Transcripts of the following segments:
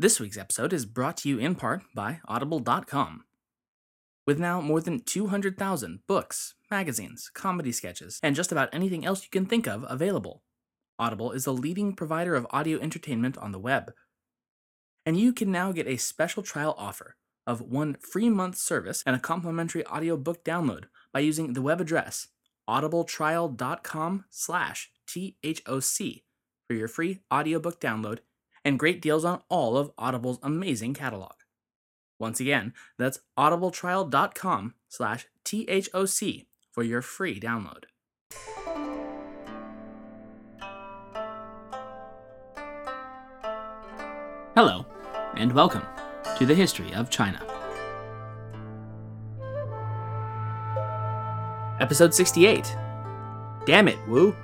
This week's episode is brought to you in part by Audible.com. With now more than 200,000 books, magazines, comedy sketches, and just about anything else you can think of available, Audible is the leading provider of audio entertainment on the web. And you can now get a special trial offer of one free month service and a complimentary audiobook download by using the web address audibletrial.com slash THOC for your free audiobook download and great deals on all of Audible's amazing catalog. Once again, that's audibletrial.com slash THOC for your free download. Hello, and welcome to the History of China. Episode 68. Damn it, Wu.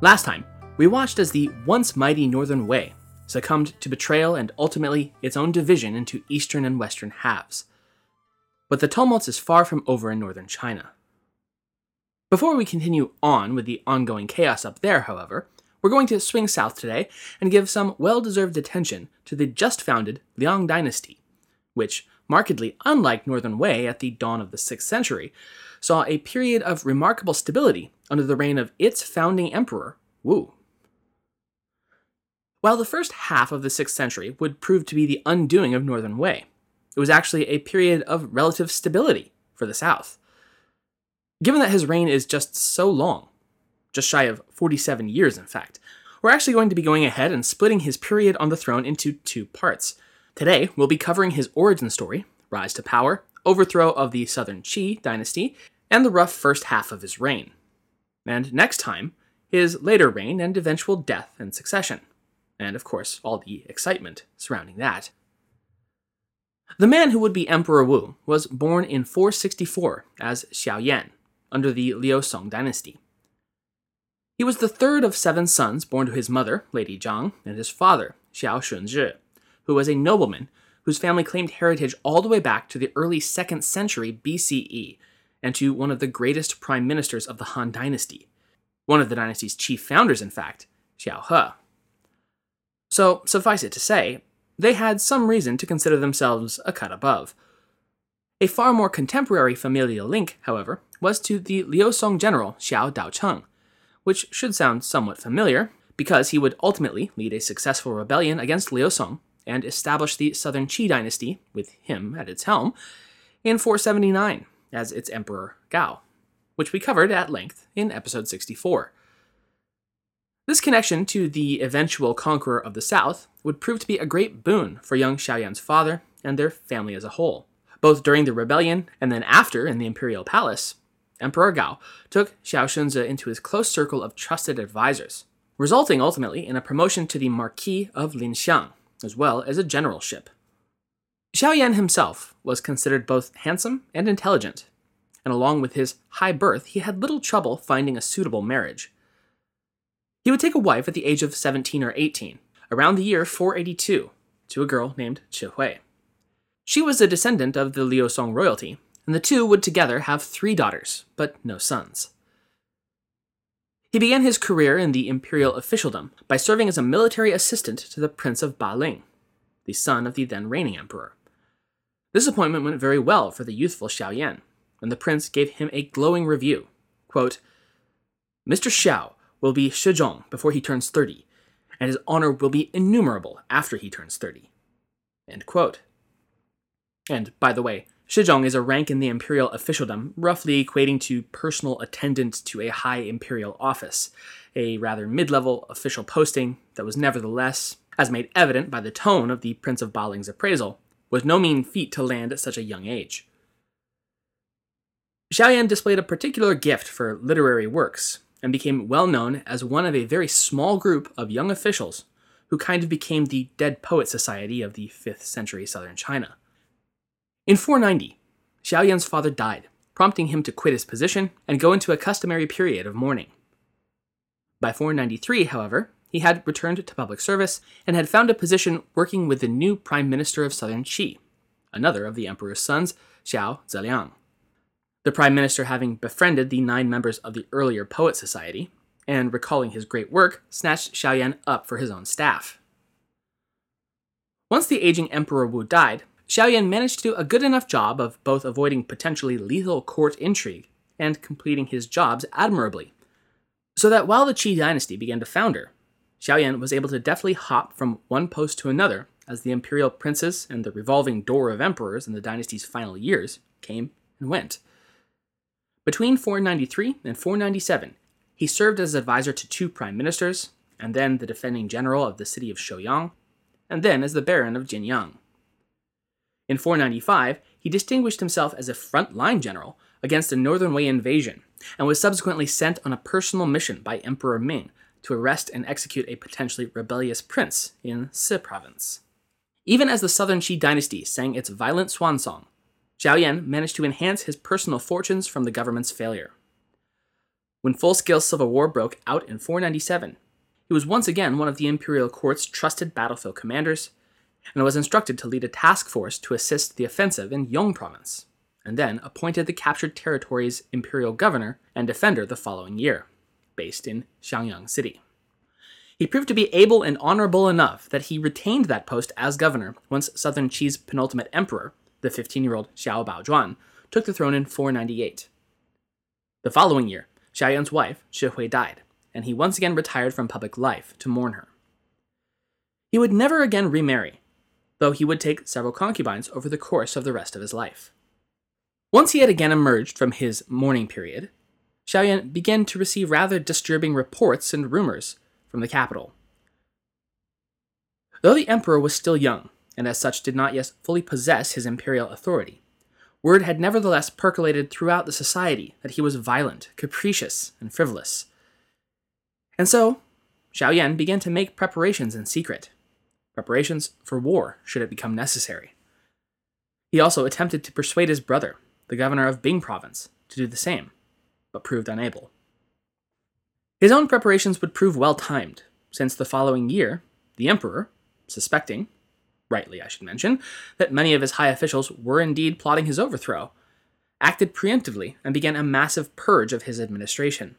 Last time, we watched as the once mighty Northern Wei succumbed to betrayal and ultimately its own division into eastern and western halves. But the tumult is far from over in northern China. Before we continue on with the ongoing chaos up there, however, we're going to swing south today and give some well deserved attention to the just founded Liang dynasty, which, markedly unlike Northern Wei at the dawn of the 6th century, saw a period of remarkable stability under the reign of its founding emperor, Wu. While the first half of the 6th century would prove to be the undoing of Northern Wei, it was actually a period of relative stability for the South. Given that his reign is just so long, just shy of 47 years in fact, we're actually going to be going ahead and splitting his period on the throne into two parts. Today, we'll be covering his origin story, rise to power, overthrow of the Southern Qi dynasty, and the rough first half of his reign. And next time, his later reign and eventual death and succession and of course, all the excitement surrounding that. The man who would be Emperor Wu was born in 464 as Xiao Yan, under the Liu Song dynasty. He was the third of seven sons born to his mother, Lady Zhang, and his father, Xiao Shunzhi, who was a nobleman whose family claimed heritage all the way back to the early 2nd century BCE and to one of the greatest prime ministers of the Han dynasty. One of the dynasty's chief founders, in fact, Xiao He. So, suffice it to say, they had some reason to consider themselves a cut above. A far more contemporary familial link, however, was to the Liu-Song general Xiao Daocheng, which should sound somewhat familiar, because he would ultimately lead a successful rebellion against Liu-Song and establish the Southern Qi dynasty, with him at its helm, in 479 as its emperor Gao, which we covered at length in episode 64. This connection to the eventual conqueror of the south would prove to be a great boon for young Xiaoyan's father and their family as a whole. Both during the rebellion and then after in the imperial palace, Emperor Gao took Xiao Shunzhi into his close circle of trusted advisors, resulting ultimately in a promotion to the Marquis of Linxiang, as well as a generalship. Xiaoyan himself was considered both handsome and intelligent, and along with his high birth, he had little trouble finding a suitable marriage. He would take a wife at the age of 17 or 18, around the year 482, to a girl named Chi Hui. She was a descendant of the Liu Song royalty, and the two would together have three daughters, but no sons. He began his career in the imperial officialdom by serving as a military assistant to the Prince of Ba Ling, the son of the then reigning emperor. This appointment went very well for the youthful Xiao Yan, and the prince gave him a glowing review. Quote, Mr. Xiao will be Shizhong before he turns 30, and his honor will be innumerable after he turns 30. End quote. And, by the way, Shizhong is a rank in the imperial officialdom, roughly equating to personal attendant to a high imperial office, a rather mid level official posting that was nevertheless, as made evident by the tone of the Prince of Baling's appraisal, was no mean feat to land at such a young age. Xiaoyan displayed a particular gift for literary works, and became well known as one of a very small group of young officials who kind of became the Dead Poet Society of the 5th century southern China. In 490, Xiao Xiaoyan's father died, prompting him to quit his position and go into a customary period of mourning. By 493, however, he had returned to public service and had found a position working with the new Prime Minister of Southern Qi, another of the emperor's sons, Xiao Zeliang the Prime Minister having befriended the nine members of the earlier Poet Society, and recalling his great work, snatched Xiaoyan up for his own staff. Once the aging Emperor Wu died, Xiaoyan managed to do a good enough job of both avoiding potentially lethal court intrigue and completing his jobs admirably. So that while the Qi dynasty began to founder, Xiaoyan was able to deftly hop from one post to another as the imperial princes and the revolving door of emperors in the dynasty's final years came and went. Between 493 and 497, he served as advisor to two prime ministers, and then the defending general of the city of Shouyang, and then as the baron of Jinyang. In 495, he distinguished himself as a front-line general against a Northern Wei invasion, and was subsequently sent on a personal mission by Emperor Ming to arrest and execute a potentially rebellious prince in Si province. Even as the Southern Qi dynasty sang its violent swan song, Xiao Yan managed to enhance his personal fortunes from the government's failure. When full scale civil war broke out in 497, he was once again one of the imperial court's trusted battlefield commanders and was instructed to lead a task force to assist the offensive in Yong province, and then appointed the captured territory's imperial governor and defender the following year, based in Xiangyang City. He proved to be able and honorable enough that he retained that post as governor once Southern Qi's penultimate emperor, the 15 year old Xiao Baojuan, took the throne in 498. The following year, Xiaoyan's wife, Shi Hui, died, and he once again retired from public life to mourn her. He would never again remarry, though he would take several concubines over the course of the rest of his life. Once he had again emerged from his mourning period, Xiaoyan began to receive rather disturbing reports and rumors from the capital. Though the emperor was still young, and as such did not yet fully possess his imperial authority, word had nevertheless percolated throughout the society that he was violent, capricious, and frivolous. And so, Xiaoyan began to make preparations in secret preparations for war should it become necessary. He also attempted to persuade his brother, the governor of Bing province, to do the same, but proved unable. His own preparations would prove well timed, since the following year, the emperor, suspecting, rightly I should mention, that many of his high officials were indeed plotting his overthrow, acted preemptively and began a massive purge of his administration.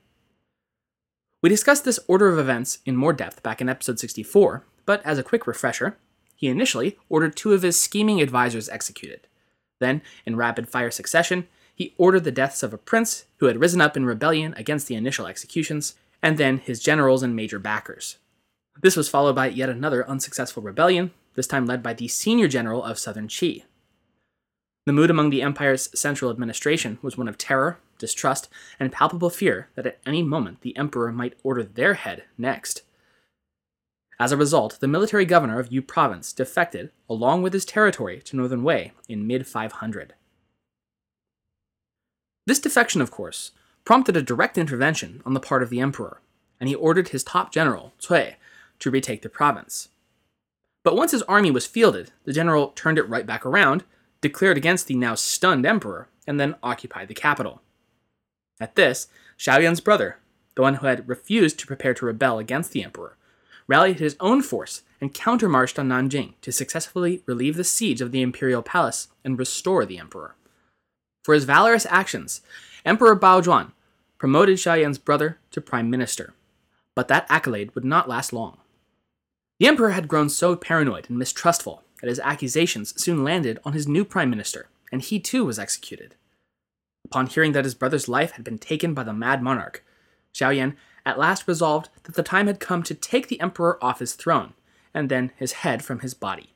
We discussed this order of events in more depth back in episode 64, but as a quick refresher, he initially ordered two of his scheming advisors executed. Then, in rapid fire succession, he ordered the deaths of a prince who had risen up in rebellion against the initial executions, and then his generals and major backers. This was followed by yet another unsuccessful rebellion, this time led by the senior general of southern Qi. The mood among the empire's central administration was one of terror, distrust, and palpable fear that at any moment the emperor might order their head next. As a result, the military governor of Yu province defected, along with his territory, to Northern Wei in mid 500. This defection, of course, prompted a direct intervention on the part of the emperor, and he ordered his top general, Cui, to retake the province. But once his army was fielded, the general turned it right back around, declared against the now stunned emperor, and then occupied the capital. At this, Xiaoyan's brother, the one who had refused to prepare to rebel against the emperor, rallied his own force and countermarched on Nanjing to successfully relieve the siege of the imperial palace and restore the emperor. For his valorous actions, Emperor Baojuan promoted Xiaoyan's brother to prime minister, but that accolade would not last long. The emperor had grown so paranoid and mistrustful that his accusations soon landed on his new prime minister, and he too was executed. Upon hearing that his brother's life had been taken by the mad monarch, Xiaoyan at last resolved that the time had come to take the emperor off his throne, and then his head from his body.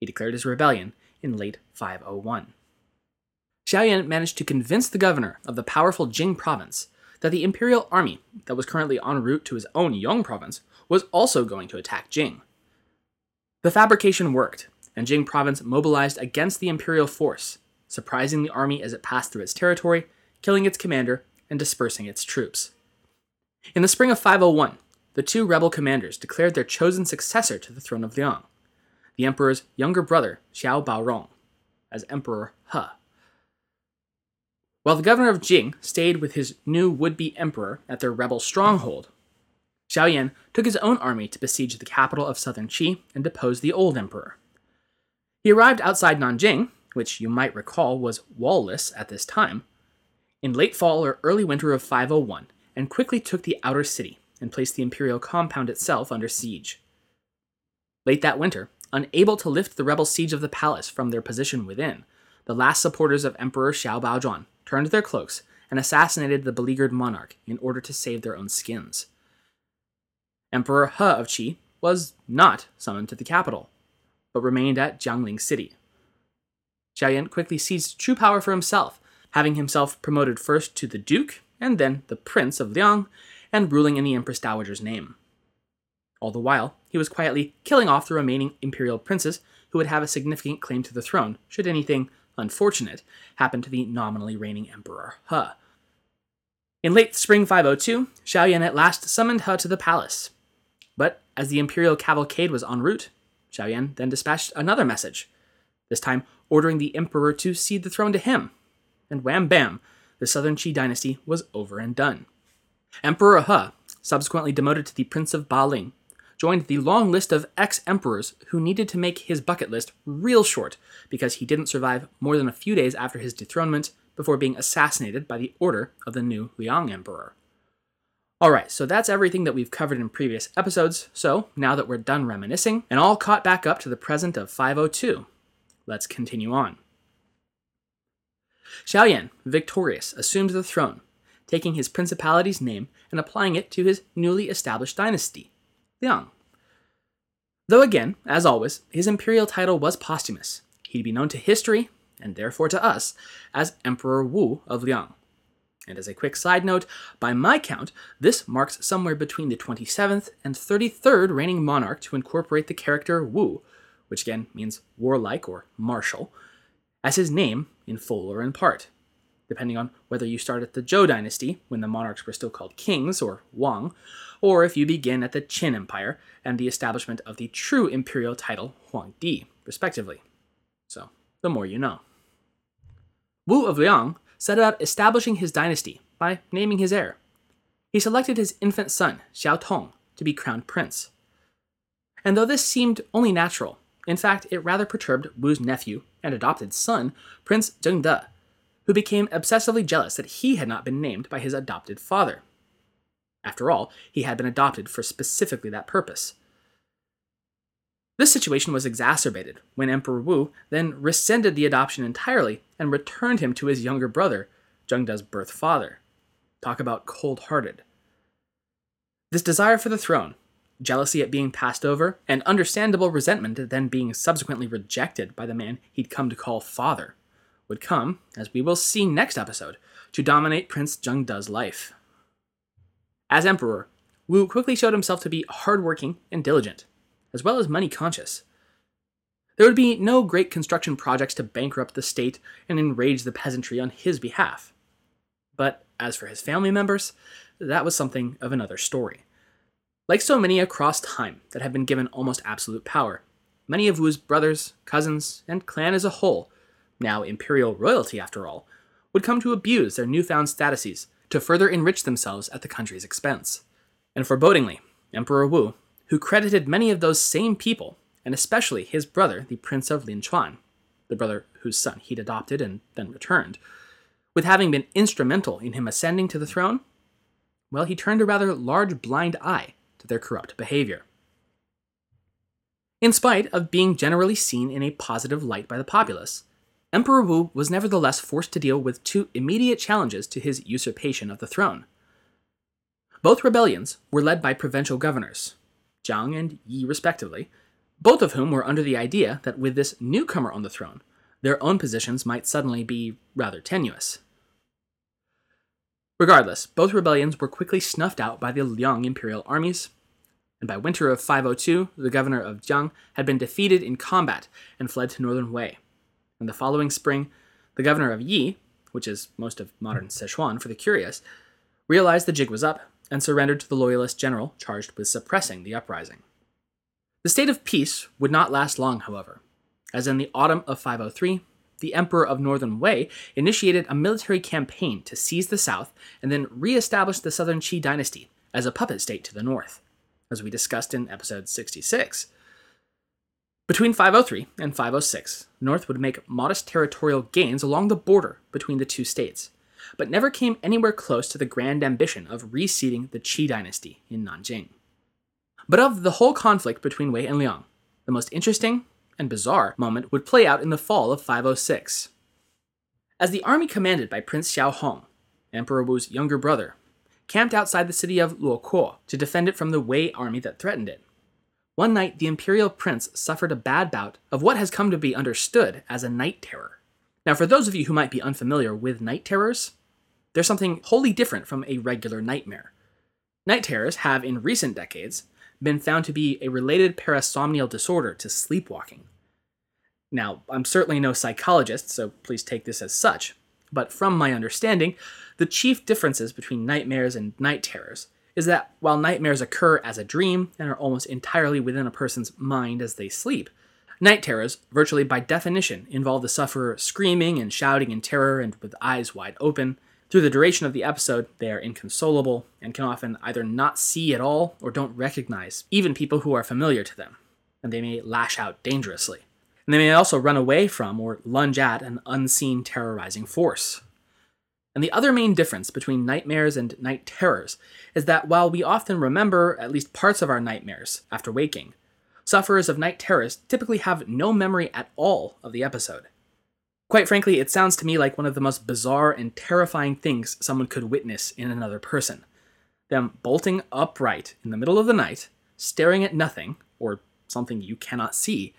He declared his rebellion in late 501. Xiaoyan managed to convince the governor of the powerful Jing province that the imperial army that was currently en route to his own Yong province was also going to attack Jing. The fabrication worked, and Jing province mobilized against the imperial force, surprising the army as it passed through its territory, killing its commander, and dispersing its troops. In the spring of 501, the two rebel commanders declared their chosen successor to the throne of Liang, the emperor's younger brother, Xiao Baorong, as Emperor He. While the governor of Jing stayed with his new would be emperor at their rebel stronghold, Xiao Xiaoyan took his own army to besiege the capital of southern Qi and depose the old emperor. He arrived outside Nanjing, which you might recall was wallless at this time, in late fall or early winter of 501 and quickly took the outer city and placed the imperial compound itself under siege. Late that winter, unable to lift the rebel siege of the palace from their position within, the last supporters of Emperor Xiao Baojuan turned their cloaks and assassinated the beleaguered monarch in order to save their own skins. Emperor He of Qi was not summoned to the capital, but remained at Jiangling City. Xiaoyan quickly seized true power for himself, having himself promoted first to the Duke and then the Prince of Liang, and ruling in the Empress Dowager's name. All the while, he was quietly killing off the remaining imperial princes who would have a significant claim to the throne should anything unfortunate happened to the nominally reigning Emperor He. In late spring 502, Xiaoyan at last summoned He to the palace. But as the imperial cavalcade was en route, Xiaoyan then dispatched another message, this time ordering the emperor to cede the throne to him. And wham bam, the southern Qi dynasty was over and done. Emperor He, subsequently demoted to the Prince of Baling, joined the long list of ex emperors who needed to make his bucket list real short because he didn't survive more than a few days after his dethronement before being assassinated by the order of the new Liang Emperor. Alright, so that's everything that we've covered in previous episodes, so now that we're done reminiscing and all caught back up to the present of 502, let's continue on. Xiaoyan, victorious, assumed the throne, taking his principality's name and applying it to his newly established dynasty, Liang. Though again, as always, his imperial title was posthumous, he'd be known to history, and therefore to us, as Emperor Wu of Liang. And as a quick side note, by my count, this marks somewhere between the 27th and 33rd reigning monarch to incorporate the character Wu, which again means warlike or martial, as his name in full or in part, depending on whether you start at the Zhou dynasty, when the monarchs were still called kings, or Wang, or if you begin at the Qin Empire and the establishment of the true imperial title Huangdi, respectively. So, the more you know. Wu of Liang set about establishing his dynasty by naming his heir. He selected his infant son, Xiao Tong, to be crowned prince. And though this seemed only natural, in fact, it rather perturbed Wu's nephew and adopted son, Prince Zhengde, who became obsessively jealous that he had not been named by his adopted father. After all, he had been adopted for specifically that purpose. This situation was exacerbated when Emperor Wu then rescinded the adoption entirely and returned him to his younger brother, Zhengde's birth father. Talk about cold hearted. This desire for the throne, jealousy at being passed over, and understandable resentment at then being subsequently rejected by the man he'd come to call father, would come, as we will see next episode, to dominate Prince Zhengde's life. As emperor, Wu quickly showed himself to be hardworking and diligent, as well as money conscious. There would be no great construction projects to bankrupt the state and enrage the peasantry on his behalf. But as for his family members, that was something of another story. Like so many across time that have been given almost absolute power, many of Wu's brothers, cousins, and clan as a whole, now imperial royalty after all, would come to abuse their newfound statuses to further enrich themselves at the country's expense. And forebodingly, Emperor Wu, who credited many of those same people, and especially his brother, the Prince of Linchuan, the brother whose son he'd adopted and then returned, with having been instrumental in him ascending to the throne, well, he turned a rather large blind eye to their corrupt behavior. In spite of being generally seen in a positive light by the populace, Emperor Wu was nevertheless forced to deal with two immediate challenges to his usurpation of the throne. Both rebellions were led by provincial governors, Jiang and Yi respectively, both of whom were under the idea that with this newcomer on the throne, their own positions might suddenly be rather tenuous. Regardless, both rebellions were quickly snuffed out by the Liang imperial armies, and by winter of 502, the governor of Jiang had been defeated in combat and fled to northern Wei. In the following spring, the governor of Yi, which is most of modern Sichuan for the curious, realized the jig was up and surrendered to the loyalist general charged with suppressing the uprising. The state of peace would not last long, however, as in the autumn of 503, the Emperor of Northern Wei initiated a military campaign to seize the south and then re establish the Southern Qi dynasty as a puppet state to the north, as we discussed in episode 66. Between 503 and 506, North would make modest territorial gains along the border between the two states, but never came anywhere close to the grand ambition of reseating the Qi dynasty in Nanjing. But of the whole conflict between Wei and Liang, The most interesting and bizarre moment would play out in the fall of 506. As the army commanded by Prince Xiao Hong, Emperor Wu's younger brother, camped outside the city of Luokou to defend it from the Wei army that threatened it. One night, the imperial prince suffered a bad bout of what has come to be understood as a night terror. Now, for those of you who might be unfamiliar with night terrors, they're something wholly different from a regular nightmare. Night terrors have, in recent decades, been found to be a related parasomnial disorder to sleepwalking. Now, I'm certainly no psychologist, so please take this as such, but from my understanding, the chief differences between nightmares and night terrors is that while nightmares occur as a dream and are almost entirely within a person's mind as they sleep, night terrors, virtually by definition, involve the sufferer screaming and shouting in terror and with eyes wide open. Through the duration of the episode, they are inconsolable and can often either not see at all or don't recognize even people who are familiar to them, and they may lash out dangerously. And they may also run away from or lunge at an unseen terrorizing force. And the other main difference between nightmares and night terrors is that while we often remember at least parts of our nightmares after waking, sufferers of night terrors typically have no memory at all of the episode. Quite frankly, it sounds to me like one of the most bizarre and terrifying things someone could witness in another person. Them bolting upright in the middle of the night, staring at nothing, or something you cannot see,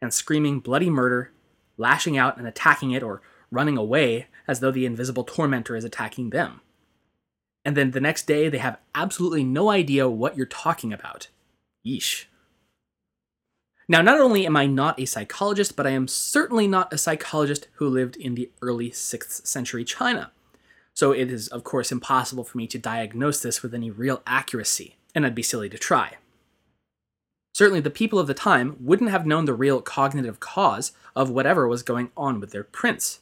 and screaming bloody murder, lashing out and attacking it or running away as though the invisible tormentor is attacking them. And then the next day, they have absolutely no idea what you're talking about. Yeesh. Now, not only am I not a psychologist, but I am certainly not a psychologist who lived in the early 6th century China. So it is, of course, impossible for me to diagnose this with any real accuracy, and I'd be silly to try. Certainly, the people of the time wouldn't have known the real cognitive cause of whatever was going on with their prince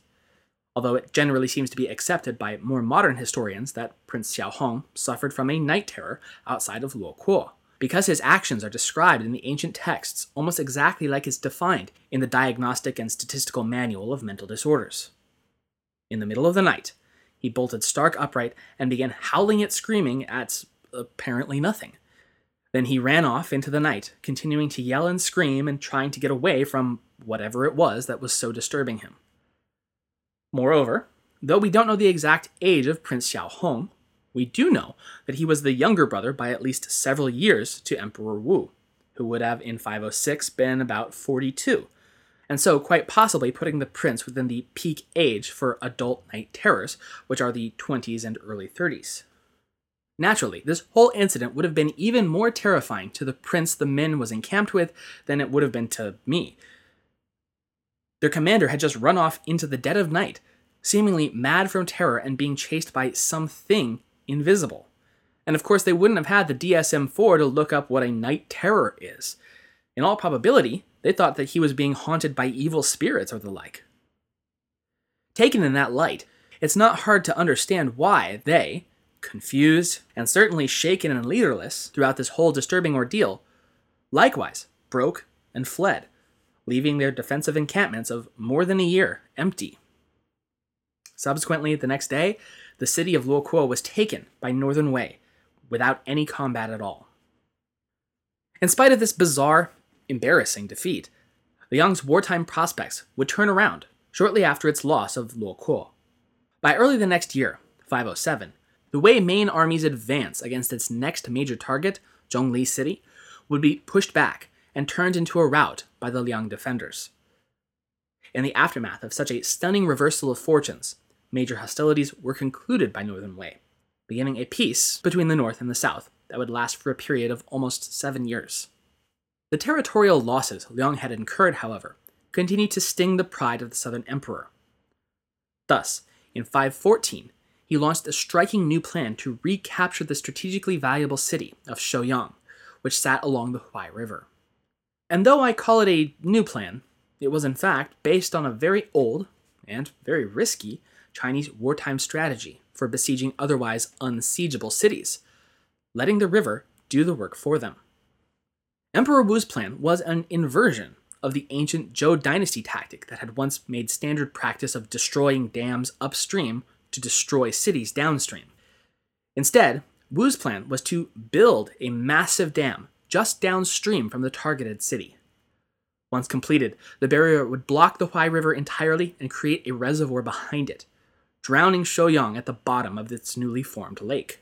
although it generally seems to be accepted by more modern historians that Prince Xiaohong suffered from a night terror outside of Luokou, because his actions are described in the ancient texts almost exactly like is defined in the Diagnostic and Statistical Manual of Mental Disorders. In the middle of the night, he bolted stark upright and began howling and screaming at apparently nothing. Then he ran off into the night, continuing to yell and scream and trying to get away from whatever it was that was so disturbing him. Moreover, though we don't know the exact age of Prince Xiaohong, we do know that he was the younger brother by at least several years to Emperor Wu, who would have in 506 been about 42, and so quite possibly putting the prince within the peak age for adult night terrors, which are the 20s and early 30s. Naturally, this whole incident would have been even more terrifying to the prince the Min was encamped with than it would have been to me, their commander had just run off into the dead of night, seemingly mad from terror and being chased by something invisible. And of course, they wouldn't have had the DSM 4 to look up what a night terror is. In all probability, they thought that he was being haunted by evil spirits or the like. Taken in that light, it's not hard to understand why they, confused and certainly shaken and leaderless throughout this whole disturbing ordeal, likewise broke and fled leaving their defensive encampments of more than a year empty. Subsequently, the next day, the city of Luokou was taken by Northern Wei without any combat at all. In spite of this bizarre, embarrassing defeat, Liang's wartime prospects would turn around shortly after its loss of Luokou. By early the next year, 507, the Wei main army's advance against its next major target, Zhongli City, would be pushed back and turned into a rout by the Liang defenders. In the aftermath of such a stunning reversal of fortunes, major hostilities were concluded by Northern Wei, beginning a peace between the North and the South that would last for a period of almost seven years. The territorial losses Liang had incurred, however, continued to sting the pride of the Southern Emperor. Thus, in 514, he launched a striking new plan to recapture the strategically valuable city of Shouyang, which sat along the Huai River. And though I call it a new plan, it was in fact based on a very old and very risky Chinese wartime strategy for besieging otherwise unsiegeable cities, letting the river do the work for them. Emperor Wu's plan was an inversion of the ancient Zhou dynasty tactic that had once made standard practice of destroying dams upstream to destroy cities downstream. Instead, Wu's plan was to build a massive dam just downstream from the targeted city. Once completed, the barrier would block the Huai River entirely and create a reservoir behind it, drowning Shouyang at the bottom of its newly formed lake.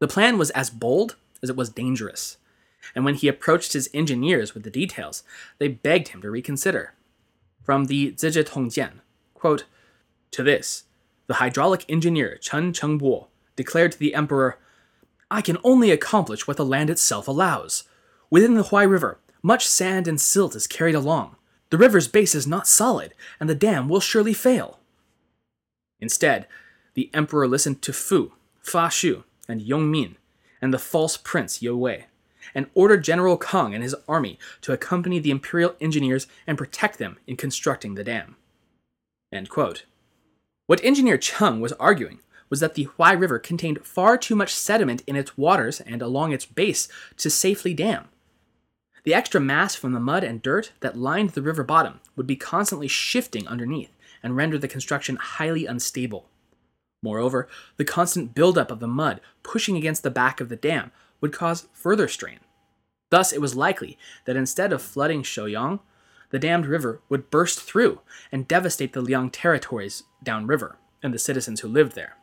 The plan was as bold as it was dangerous, and when he approached his engineers with the details, they begged him to reconsider. From the Zizhi Tongjian, quote, To this, the hydraulic engineer Chen Chengbo declared to the emperor, I can only accomplish what the land itself allows. Within the Huai River, much sand and silt is carried along. The river's base is not solid, and the dam will surely fail. Instead, the emperor listened to Fu, Fa Shu, and Yong Min, and the false prince Yue Wei, and ordered General Kang and his army to accompany the imperial engineers and protect them in constructing the dam. What engineer Cheng was arguing was that the Huai River contained far too much sediment in its waters and along its base to safely dam. The extra mass from the mud and dirt that lined the river bottom would be constantly shifting underneath and render the construction highly unstable. Moreover, the constant buildup of the mud pushing against the back of the dam would cause further strain. Thus, it was likely that instead of flooding Shouyang, the dammed river would burst through and devastate the Liang territories downriver and the citizens who lived there.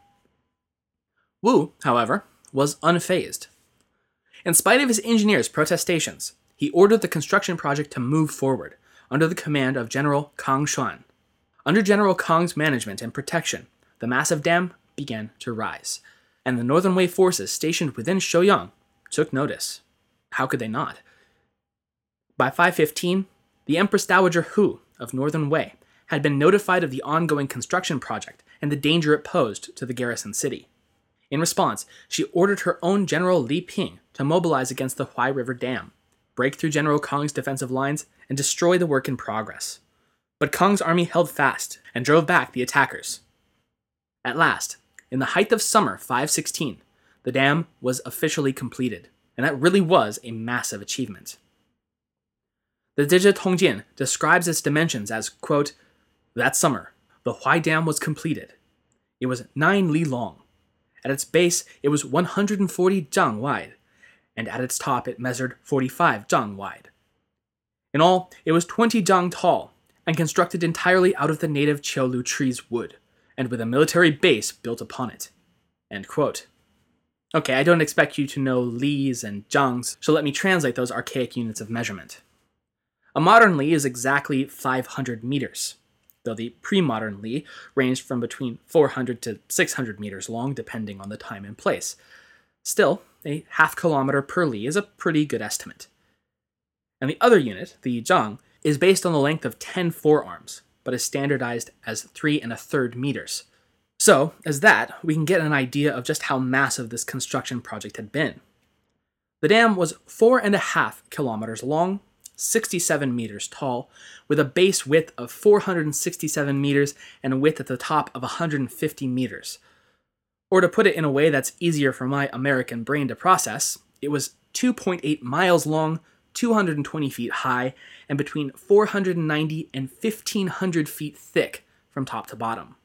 Wu, however, was unfazed. In spite of his engineers' protestations, he ordered the construction project to move forward under the command of General Kang Xuan. Under General Kang's management and protection, the massive dam began to rise, and the Northern Wei forces stationed within Shouyang took notice. How could they not? By 515, the Empress Dowager Hu of Northern Wei had been notified of the ongoing construction project and the danger it posed to the garrison city. In response, she ordered her own General Li Ping to mobilize against the Huai River Dam, break through General Kang's defensive lines, and destroy the work in progress. But Kang's army held fast and drove back the attackers. At last, in the height of summer 516, the dam was officially completed, and that really was a massive achievement. The Zizhi Tongjian describes its dimensions as, quote, That summer, the Huai Dam was completed. It was 9 li long. At its base, it was 140 zhang wide, and at its top, it measured 45 zhang wide. In all, it was 20 zhang tall and constructed entirely out of the native Qiulu tree's wood, and with a military base built upon it. Okay, I don't expect you to know Li's and Zhangs, so let me translate those archaic units of measurement. A modern Li is exactly 500 meters, though the pre modern Li ranged from between 400 to 600 meters long, depending on the time and place. Still, a half kilometer per Li is a pretty good estimate. And the other unit, the Zhang, is based on the length of 10 forearms, but is standardized as 3 and a third meters. So, as that, we can get an idea of just how massive this construction project had been. The dam was four and a half kilometers long, 67 meters tall, with a base width of 467 meters and a width at the top of 150 meters. Or to put it in a way that's easier for my American brain to process, it was 2.8 miles long, 220 feet high, and between 490 and 1500 feet thick from top to bottom.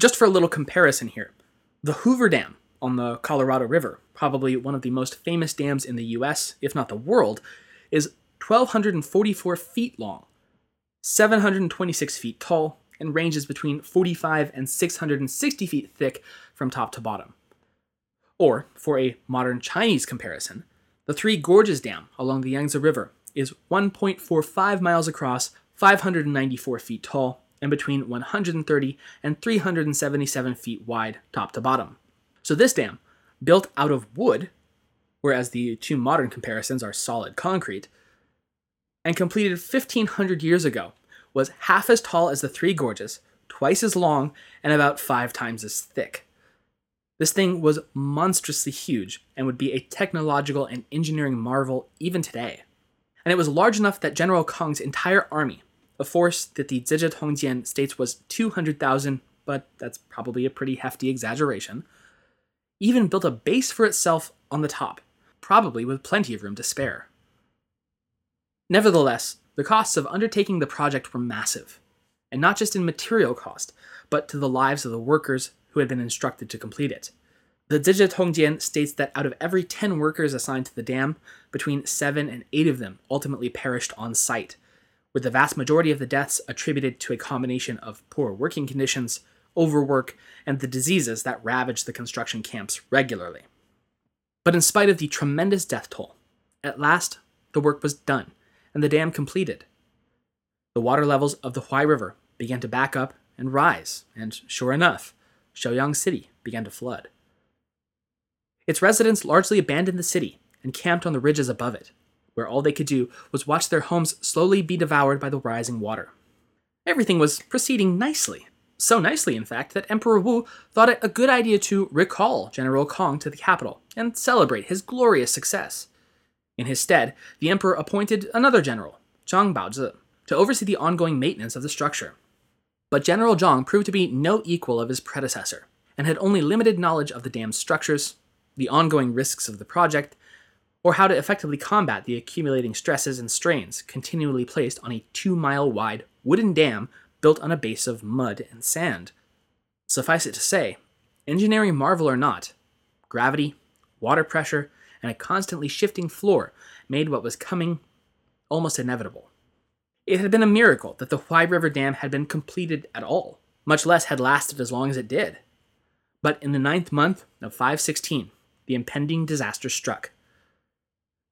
Just for a little comparison here, the Hoover Dam on the Colorado River, probably one of the most famous dams in the US, if not the world, is 1,244 feet long, 726 feet tall, and ranges between 45 and 660 feet thick from top to bottom. Or, for a modern Chinese comparison, the Three Gorges Dam along the Yangtze River is 1.45 miles across, 594 feet tall, and between 130 and 377 feet wide top to bottom. So this dam, built out of wood, whereas the two modern comparisons are solid concrete, and completed 1500 years ago, was half as tall as the Three Gorges, twice as long, and about five times as thick. This thing was monstrously huge and would be a technological and engineering marvel even today. And it was large enough that General Kang's entire army, a force that the Zizhi Tongjian states was 200,000, but that's probably a pretty hefty exaggeration, even built a base for itself on the top, probably with plenty of room to spare. Nevertheless, the costs of undertaking the project were massive, and not just in material cost, but to the lives of the workers who had been instructed to complete it. The Zizhi states that out of every 10 workers assigned to the dam, between 7 and 8 of them ultimately perished on site, with the vast majority of the deaths attributed to a combination of poor working conditions, overwork, and the diseases that ravaged the construction camps regularly. But in spite of the tremendous death toll, at last the work was done and the dam completed. The water levels of the Huai River began to back up and rise, and sure enough, Shouyang City began to flood. Its residents largely abandoned the city and camped on the ridges above it, where all they could do was watch their homes slowly be devoured by the rising water. Everything was proceeding nicely. So nicely, in fact, that Emperor Wu thought it a good idea to recall General Kang to the capital and celebrate his glorious success. In his stead, the emperor appointed another general, Zhang Baozhi, to oversee the ongoing maintenance of the structure. But General Zhang proved to be no equal of his predecessor, and had only limited knowledge of the dam's structures, the ongoing risks of the project, or how to effectively combat the accumulating stresses and strains continually placed on a two mile wide wooden dam built on a base of mud and sand. Suffice it to say, engineering marvel or not, gravity, water pressure, and a constantly shifting floor made what was coming almost inevitable. It had been a miracle that the Huai River Dam had been completed at all, much less had lasted as long as it did. But in the ninth month of 516, the impending disaster struck.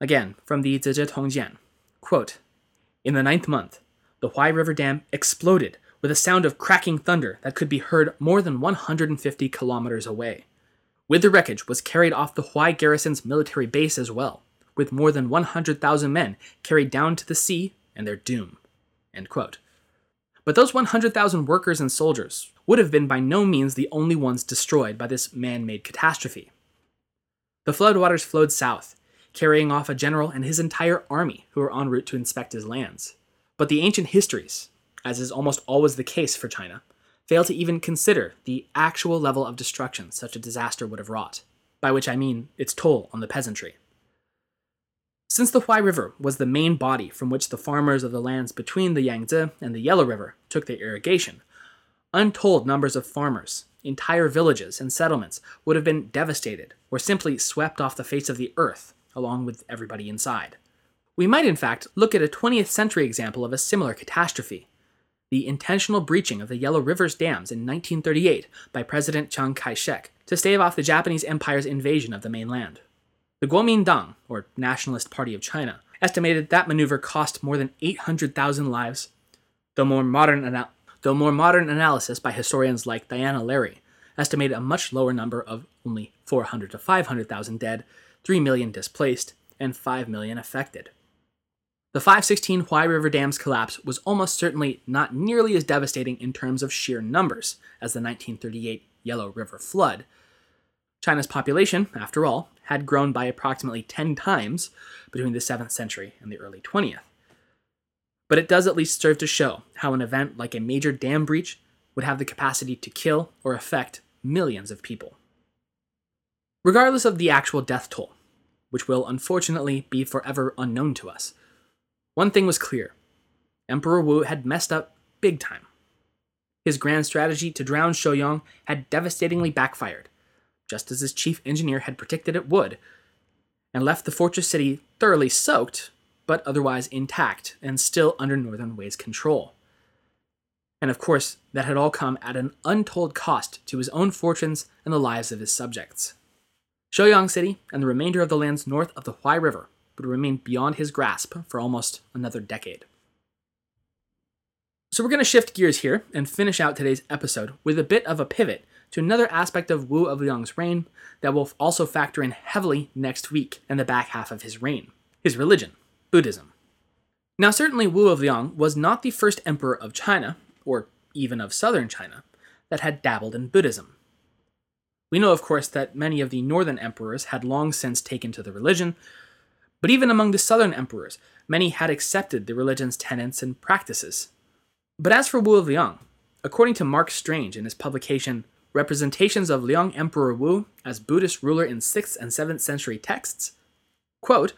Again, from the Zizhi Tongjian, quote, In the ninth month, the Huai River Dam exploded with a sound of cracking thunder that could be heard more than 150 kilometers away. With the wreckage was carried off the Huai garrison's military base as well, with more than 100,000 men carried down to the sea and their doom. But those 100,000 workers and soldiers would have been by no means the only ones destroyed by this man made catastrophe. The floodwaters flowed south, carrying off a general and his entire army who were en route to inspect his lands. But the ancient histories, as is almost always the case for China, fail to even consider the actual level of destruction such a disaster would have wrought, by which I mean its toll on the peasantry. Since the Huai River was the main body from which the farmers of the lands between the Yangtze and the Yellow River took their irrigation, untold numbers of farmers, entire villages, and settlements would have been devastated or simply swept off the face of the earth along with everybody inside. We might, in fact, look at a 20th century example of a similar catastrophe the intentional breaching of the Yellow River's dams in 1938 by President Chiang Kai shek to stave off the Japanese Empire's invasion of the mainland. The Kuomintang, or Nationalist Party of China, estimated that maneuver cost more than 800,000 lives, though more modern, ana- though more modern analysis by historians like Diana Lary estimated a much lower number of only 400 to 500,000 dead, 3 million displaced, and 5 million affected. The 516 Huai River Dam's collapse was almost certainly not nearly as devastating in terms of sheer numbers as the 1938 Yellow River flood. China's population, after all, had grown by approximately 10 times between the 7th century and the early 20th. But it does at least serve to show how an event like a major dam breach would have the capacity to kill or affect millions of people. Regardless of the actual death toll, which will unfortunately be forever unknown to us, one thing was clear Emperor Wu had messed up big time. His grand strategy to drown Shouyang had devastatingly backfired, just as his chief engineer had predicted it would, and left the fortress city thoroughly soaked, but otherwise intact and still under Northern Wei's control. And of course, that had all come at an untold cost to his own fortunes and the lives of his subjects. Shouyang City and the remainder of the lands north of the Huai River would remain beyond his grasp for almost another decade. So, we're going to shift gears here and finish out today's episode with a bit of a pivot to another aspect of Wu of Liang's reign that will also factor in heavily next week and the back half of his reign his religion, Buddhism. Now, certainly Wu of Liang was not the first emperor of China, or even of southern China, that had dabbled in Buddhism. We know, of course, that many of the northern emperors had long since taken to the religion, but even among the southern emperors, many had accepted the religion's tenets and practices. But as for Wu of Liang, according to Mark Strange in his publication representations of Liang Emperor Wu as Buddhist ruler in 6th and 7th century texts. Quote,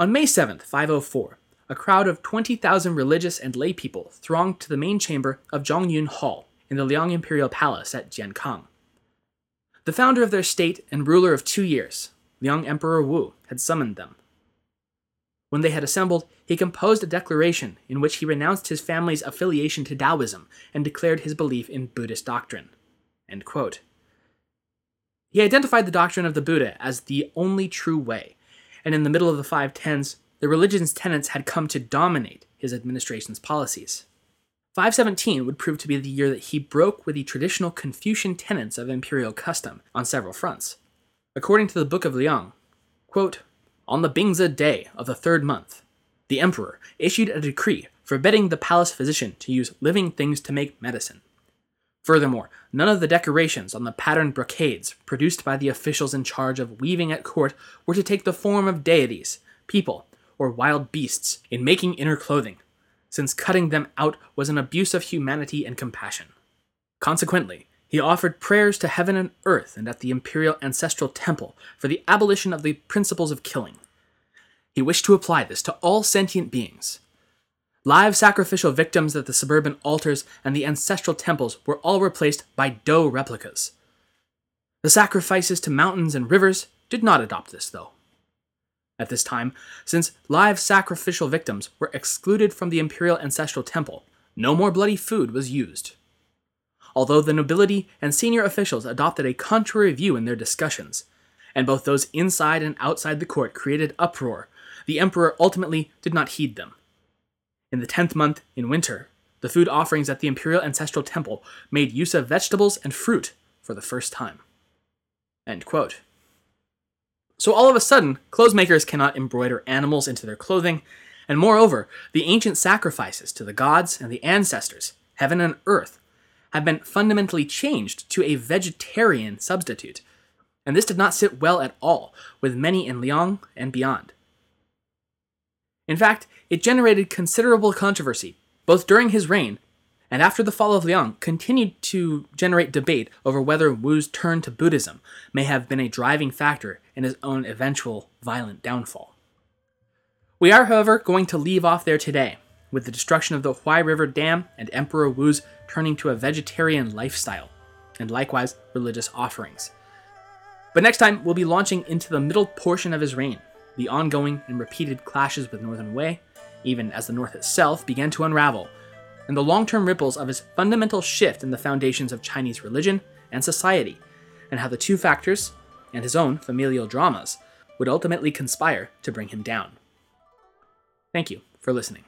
On May 7, 504, a crowd of 20,000 religious and lay people thronged to the main chamber of Zhongyun Hall in the Liang Imperial Palace at Jiankang. The founder of their state and ruler of two years, Liang Emperor Wu, had summoned them. When they had assembled, he composed a declaration in which he renounced his family's affiliation to Taoism and declared his belief in Buddhist doctrine. He identified the doctrine of the Buddha as the only true way, and in the middle of the 510s, the religion's tenets had come to dominate his administration's policies. 517 would prove to be the year that he broke with the traditional Confucian tenets of imperial custom on several fronts. According to the Book of Liang, quote, on the Bingzi day of the third month, the emperor issued a decree forbidding the palace physician to use living things to make medicine. Furthermore, none of the decorations on the patterned brocades produced by the officials in charge of weaving at court were to take the form of deities, people, or wild beasts in making inner clothing, since cutting them out was an abuse of humanity and compassion. Consequently, he offered prayers to heaven and earth and at the imperial ancestral temple for the abolition of the principles of killing. He wished to apply this to all sentient beings. Live sacrificial victims at the suburban altars and the ancestral temples were all replaced by dough replicas. The sacrifices to mountains and rivers did not adopt this, though. At this time, since live sacrificial victims were excluded from the imperial ancestral temple, no more bloody food was used although the nobility and senior officials adopted a contrary view in their discussions, and both those inside and outside the court created uproar, the emperor ultimately did not heed them. In the tenth month, in winter, the food offerings at the imperial ancestral temple made use of vegetables and fruit for the first time. So all of a sudden, clothes makers cannot embroider animals into their clothing, and moreover, the ancient sacrifices to the gods and the ancestors, heaven and earth, have been fundamentally changed to a vegetarian substitute, and this did not sit well at all with many in Liang and beyond. In fact, it generated considerable controversy, both during his reign and after the fall of Liang, continued to generate debate over whether Wu's turn to Buddhism may have been a driving factor in his own eventual violent downfall. We are, however, going to leave off there today, with the destruction of the Huai River Dam and Emperor Wu's turning to a vegetarian lifestyle, and likewise religious offerings. But next time, we'll be launching into the middle portion of his reign, the ongoing and repeated clashes with Northern Wei, even as the North itself began to unravel, and the long term ripples of his fundamental shift in the foundations of Chinese religion and society, and how the two factors, and his own familial dramas, would ultimately conspire to bring him down. Thank you for listening.